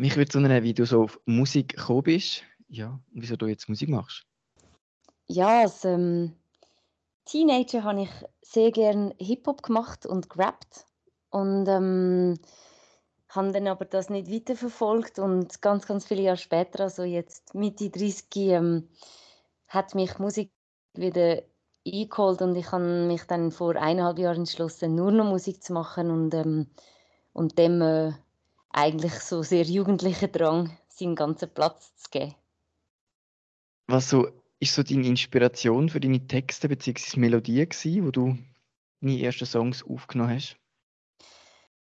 mich würde wundern, wie du so auf Musik gekommen bist. Ja, und wieso du jetzt Musik machst. Ja, als ähm, Teenager habe ich sehr gerne Hip-Hop gemacht und gerappt. Und ähm, habe dann aber das nicht weiterverfolgt. Und ganz, ganz viele Jahre später, also jetzt Mitte 30, ähm, hat mich Musik wieder eingeholt und ich habe mich dann vor eineinhalb Jahren entschlossen, nur noch Musik zu machen und, ähm, und dem äh, eigentlich so sehr jugendlichen Drang seinen ganzen Platz zu geben. Was so, ist so deine Inspiration für deine Texte bzw. Melodien gewesen, wo du deine ersten Songs aufgenommen hast?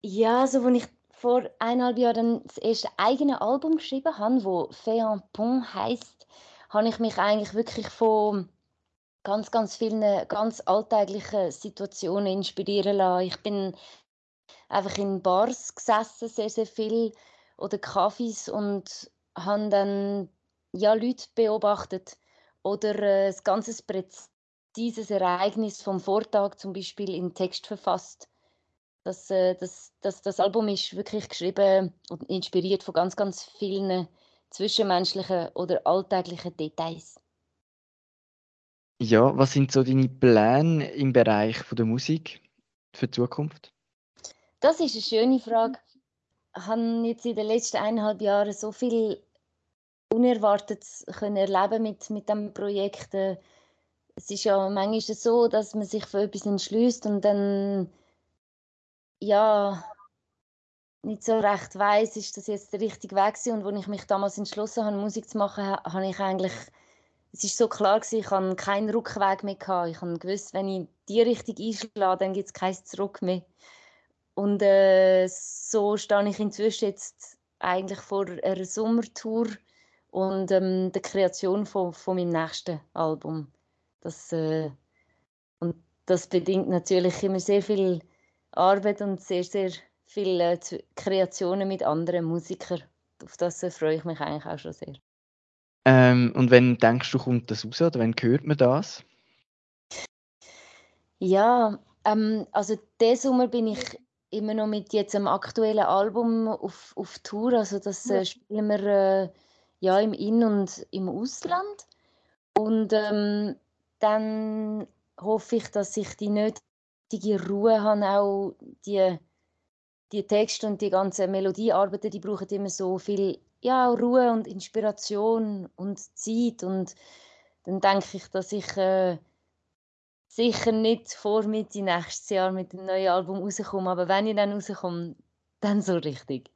Ja, also als ich vor eineinhalb Jahren das erste eigene Album geschrieben habe, wo un Pont heisst, habe ich mich eigentlich wirklich von ganz, ganz vielen ganz alltäglichen Situationen inspirieren lassen. Ich bin einfach in Bars gesessen, sehr, sehr viel, oder Cafés und habe dann ja, Leute beobachtet oder äh, ein ganzes präzises Ereignis vom Vortag zum Beispiel in Text verfasst. Das, äh, das, das, das Album ist wirklich geschrieben und inspiriert von ganz, ganz vielen zwischenmenschlichen oder alltäglichen Details. Ja, was sind so deine Pläne im Bereich von der Musik für die Zukunft? Das ist eine schöne Frage. Ich habe jetzt in den letzten eineinhalb Jahren so viel Unerwartetes können erleben mit, mit diesem Projekt. Äh, es ist ja manchmal so, dass man sich für etwas entschließt und dann ja nicht so recht weiß, ist das jetzt der richtige Weg gewesen. Und als ich mich damals entschlossen habe, Musik zu machen, habe ich eigentlich es ist so klar gewesen, ich habe keinen Rückweg mehr gehabt. Ich habe gewusst, wenn ich die Richtung einschlage, dann gibt es kein Zurück mehr. Und äh, so stehe ich inzwischen jetzt eigentlich vor einer Sommertour und ähm, der Kreation von, von meinem nächsten Album. Das, äh, und das bedingt natürlich immer sehr viel Arbeit und sehr, sehr viele äh, Kreationen mit anderen Musikern. Auf das äh, freue ich mich eigentlich auch schon sehr. Ähm, und wenn denkst du, kommt das raus oder wann hört man das? Ja, ähm, also diesen Sommer bin ich immer noch mit jetzt einem aktuellen Album auf, auf Tour. Also das äh, spielen wir äh, ja im In- und im Ausland. Und ähm, dann hoffe ich, dass ich die nötige Ruhe habe, auch die, die Texte und die ganzen Melodiearbeiten, die brauchen immer so viel ja, Ruhe und Inspiration und Zeit. Und dann denke ich, dass ich äh, sicher nicht vor Mitte nächstes Jahr mit dem neuen Album rauskomme. Aber wenn ich dann rauskomme, dann so richtig.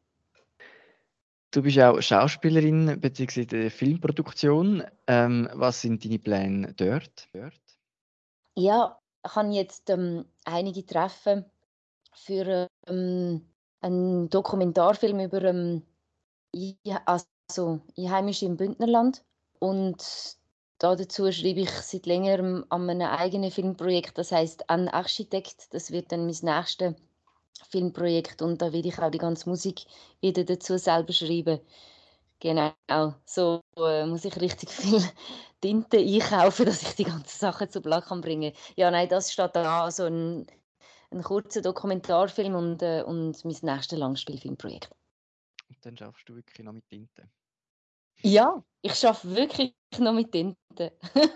Du bist auch Schauspielerin bzw. Filmproduktion. Ähm, was sind deine Pläne dort? Ja, ich habe jetzt ähm, einige Treffen für ähm, einen Dokumentarfilm über ähm, also einheimisch im Bündnerland und dazu schreibe ich seit längerem an einem eigenen Filmprojekt, das heißt An Architekt. Das wird dann mein nächstes Filmprojekt und da werde ich auch die ganze Musik wieder dazu selber schreiben. Genau, so äh, muss ich richtig viel Tinte einkaufen, dass ich die ganzen Sachen zu Blatt kann bringen. Ja, nein, das steht da also ein, ein kurzer Dokumentarfilm und, äh, und mein nächstes Langspielfilmprojekt. Und dann schaffst du wirklich noch mit Tinte. Ja, ich schaffe wirklich noch mit Tinte. okay.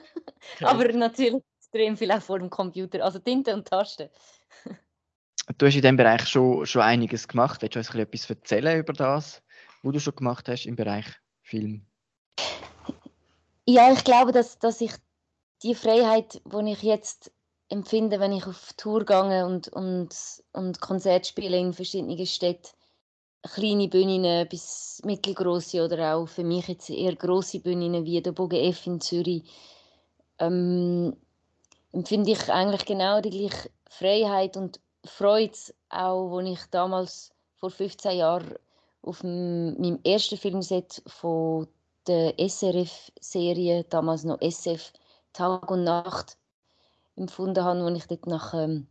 Aber natürlich extrem viel auch vor dem Computer. Also Tinte und Tasten. du hast in diesem Bereich schon, schon einiges gemacht. Willst du uns etwas erzählen über das, was du schon gemacht hast im Bereich Film? Ja, ich glaube, dass, dass ich die Freiheit, die ich jetzt empfinde, wenn ich auf Tour gehe und, und, und Konzert spiele in verschiedenen Städten, kleine Bühnen bis mittelgroße oder auch für mich jetzt eher große Bühnen wie der Bogen F in Zürich, ähm, empfinde ich eigentlich genau die gleiche Freiheit und Freude, auch als ich damals vor 15 Jahren auf meinem ersten Filmset von der SRF-Serie, damals noch SF, Tag und Nacht, empfunden habe, als ich dort nach ähm,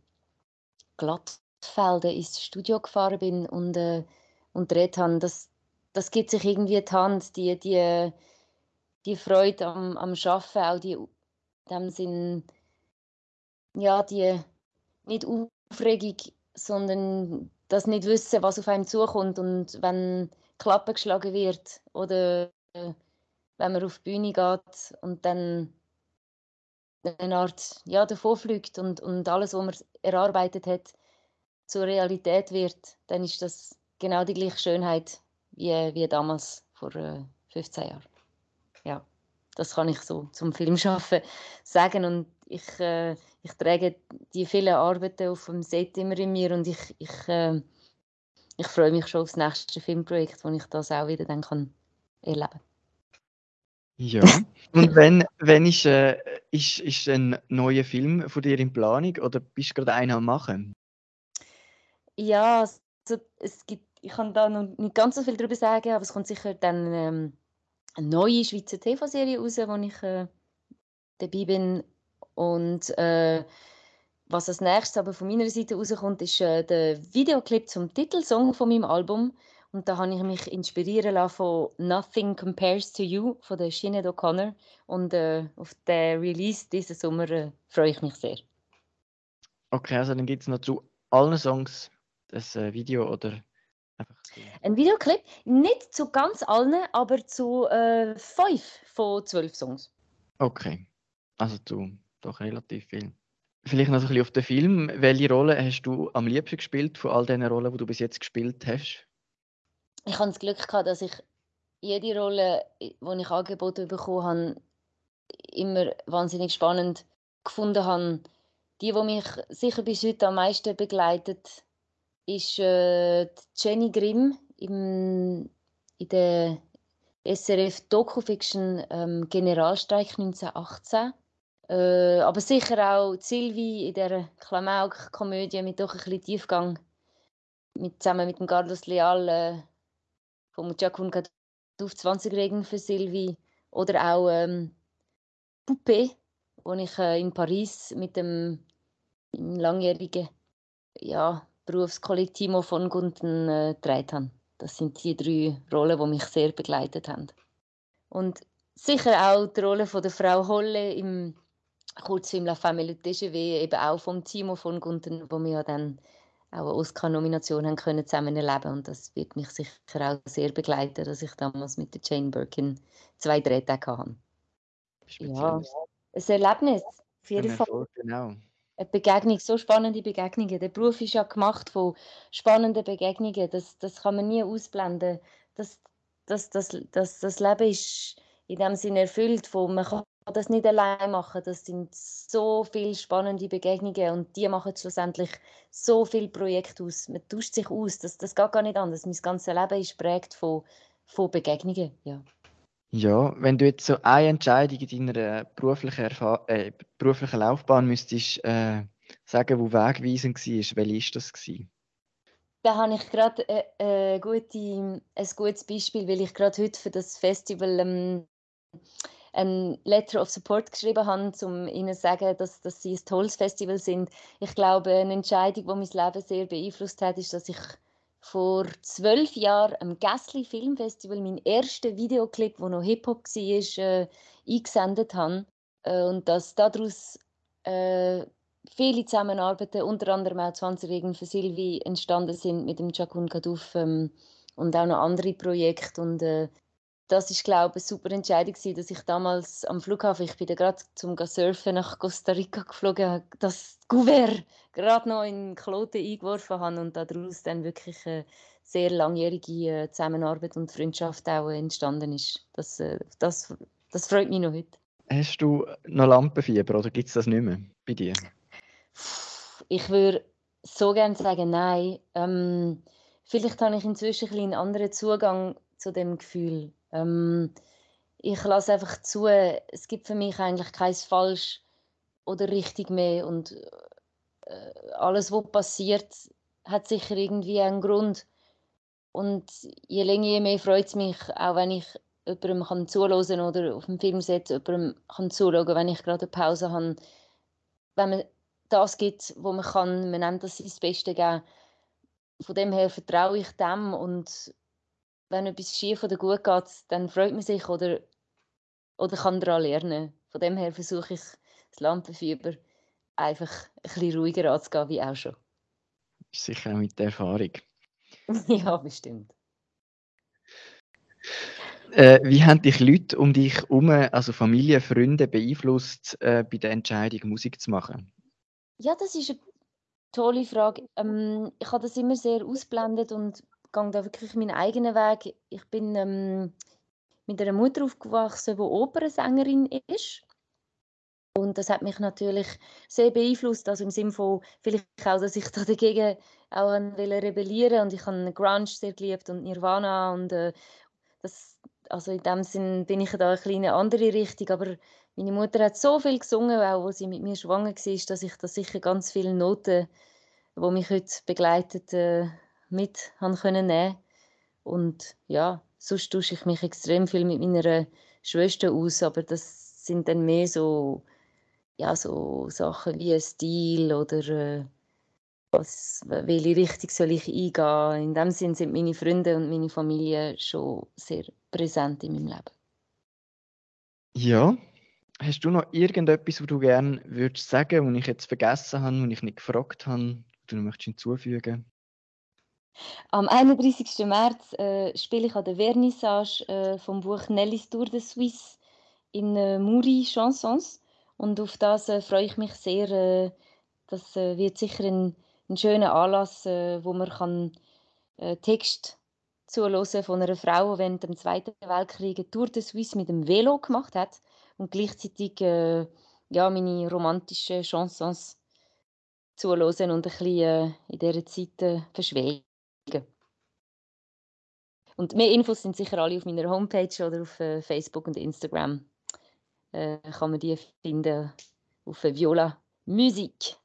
Glattfelden ins Studio gefahren bin und äh, und gedreht haben, das, das gibt sich irgendwie die Hand, die, die, die Freude am, am Arbeiten, auch die, dem Sinn, ja, die nicht Aufregung, sondern das nicht wissen, was auf einem zukommt und wenn Klappe geschlagen wird oder wenn man auf die Bühne geht und dann eine Art ja, davonfliegt und, und alles, was man erarbeitet hat, zur Realität wird, dann ist das genau die gleiche Schönheit wie, wie damals vor äh, 15 Jahren. Ja, das kann ich so zum Filmschaffen sagen und ich, äh, ich trage die vielen Arbeiten auf dem Set immer in mir und ich, ich, äh, ich freue mich schon aufs nächste Filmprojekt, wo ich das auch wieder dann kann erleben kann. Ja. Und wenn, wenn ist, äh, ist, ist ein neuer Film von dir in Planung oder bist du gerade einen am machen? Ja, also es gibt, ich kann da noch nicht ganz so viel darüber sagen, aber es kommt sicher dann ähm, eine neue Schweizer TV-Serie raus, wo ich äh, dabei bin. Und äh, was als nächstes aber von meiner Seite rauskommt, ist äh, der Videoclip zum Titelsong von meinem Album. Und da habe ich mich inspirieren lassen von Nothing Compares to You von der Sinead O'Connor. Und äh, auf den Release diesen Sommer äh, freue ich mich sehr. Okay, also dann gibt es noch zu allen Songs das äh, Video oder einfach so. Ein Videoclip, nicht zu ganz allen, aber zu äh, fünf von zwölf Songs. Okay, also zu doch relativ viel. Vielleicht noch ein bisschen auf den Film. Welche Rolle hast du am liebsten gespielt von all den Rollen, die du bis jetzt gespielt hast? Ich hatte das Glück, gehabt, dass ich jede Rolle, die ich angeboten bekommen habe, immer wahnsinnig spannend gefunden habe. Die, die mich sicher bis heute am meisten begleitet, ist äh, Jenny Grimm im, in der SRF Docufiction ähm, Generalstreik 1918. Äh, aber sicher auch Sylvie in der Klamauk-Komödie mit doch ein bisschen Tiefgang. Mit, zusammen mit dem Carlos Leal äh, vom Jacun auf 20 Regen für Sylvie. Oder auch ähm, Poupée, wo ich äh, in Paris mit dem langjährigen ja, Berufskolleg Timo von Gunten äh, gedreht habe. Das sind die drei Rollen, die mich sehr begleitet haben. Und sicher auch die Rolle von der Frau Holle im Kurzfilm La Famille Déjeuner, eben auch vom Timo von Gunten, wo wir ja dann auch eine Oscar-Nomination haben können zusammen erleben und das wird mich sicher auch sehr begleiten, dass ich damals mit der Jane Birkin zwei Drehtage hatte. Ja, ein Erlebnis, auf jeden Fall. Genau. Begegnung, so spannende Begegnungen. Der Beruf ist ja gemacht von spannenden Begegnungen, das, das kann man nie ausblenden. Das, das, das, das, das Leben ist in dem Sinne erfüllt, von man kann das nicht allein machen. Das sind so viele spannende Begegnungen und die machen schlussendlich so viele Projekte aus. Man tauscht sich aus, das, das geht gar nicht anders. Mein ganzes Leben ist prägt von, von Begegnungen. Ja. Ja, wenn du jetzt so eine Entscheidung in deiner beruflichen, Erfa äh, beruflichen Laufbahn müsstest äh, sagen, wo wegweisend war, welche war das? Gewesen? Da habe ich gerade äh, äh, ein gutes Beispiel, weil ich gerade heute für das Festival ähm, ein Letter of Support geschrieben haben, um ihnen zu sagen, dass, dass sie ein tolles Festival sind. Ich glaube, eine Entscheidung, die mein Leben sehr beeinflusst hat, ist, dass ich vor zwölf Jahren am Gassli Filmfestival meinen ersten Videoclip, der noch Hip-Hop war, äh, eingesendet habe. Äh, und dass daraus äh, viele Zusammenarbeiten, unter anderem auch 20 Regeln für Silvi, entstanden sind mit dem Chakun Kadouf ähm, und auch noch andere Projekte. Und äh, das ist glaube ich eine super Entscheidung gewesen, dass ich damals am Flughafen, ich bin da gerade zum Surfen nach Costa Rica geflogen, das Gouverne gerade noch in Kloten eingeworfen habe und daraus dann wirklich eine sehr langjährige äh, Zusammenarbeit und Freundschaft auch entstanden ist. Das, äh, das, das freut mich noch heute. Hast du noch Lampenfieber oder gibt es das nicht mehr bei dir? Ich würde so gerne sagen, nein. Ähm, vielleicht habe ich inzwischen ein einen anderen Zugang zu dem Gefühl. Ähm, ich lasse einfach zu, es gibt für mich eigentlich kein falsch oder richtig mehr und äh, alles, was passiert, hat sicher irgendwie einen Grund. Und je länger, je mehr freut es mich, auch wenn ich jemandem kann zuhören oder auf dem Filmset jemandem kann zuschauen, wenn ich gerade eine Pause habe. Wenn man das gibt, wo man kann, man nennt das das Beste geben. Von dem her vertraue ich dem und wenn etwas schief oder gut geht, dann freut man sich oder, oder kann daran lernen. Von dem her versuche ich, das Lampenfieber einfach ein bisschen ruhiger anzugehen, wie auch schon. Sicher auch mit der Erfahrung. ja, bestimmt. Äh, wie haben dich Leute um dich herum, also Familie, Freunde, beeinflusst, äh, bei der Entscheidung, Musik zu machen? Ja, das ist eine tolle Frage. Ähm, ich habe das immer sehr ausblendet und gehe da wirklich meinen eigenen Weg. Ich bin ähm, mit einer Mutter aufgewachsen, die Opernsängerin ist. Und das hat mich natürlich sehr beeinflusst, also im Sinne von vielleicht auch, dass ich da dagegen auch rebellieren und ich habe Grunge sehr geliebt und Nirvana und äh, das, also in dem Sinn bin ich da eine kleine andere Richtung, aber meine Mutter hat so viel gesungen, auch als sie mit mir schwanger war, dass ich da sicher ganz viele Noten, die mich heute begleiten, äh, mit können nehmen und ja, sonst tausche ich mich extrem viel mit meiner Schwester aus, aber das sind dann mehr so ja, so Sachen wie ein Stil oder äh, was, welche Richtung soll ich eingehen. In dem Sinn sind meine Freunde und meine Familie schon sehr präsent in meinem Leben. Ja. Hast du noch irgendetwas, was du gerne würdest sagen, was ich jetzt vergessen habe, was ich nicht gefragt habe, was du noch möchtest hinzufügen Am 31. März äh, spiele ich an der Vernissage äh, vom Buch Nelly's Tour de Suisse in äh, Muri Chansons. Und auf das äh, freue ich mich sehr. Äh, das äh, wird sicher ein, ein schöner Anlass, äh, wo man kann, Text zuhören von einer Frau, die während dem Zweiten Weltkrieg eine Tour de Suisse mit dem Velo gemacht hat und gleichzeitig ja, meine romantischen Chansons zuhören und ein bisschen in dieser Zeit verschwelgen. Und mehr Infos sind sicher alle auf meiner Homepage oder auf äh, Facebook und Instagram äh, kann man die finden auf Viola Musik.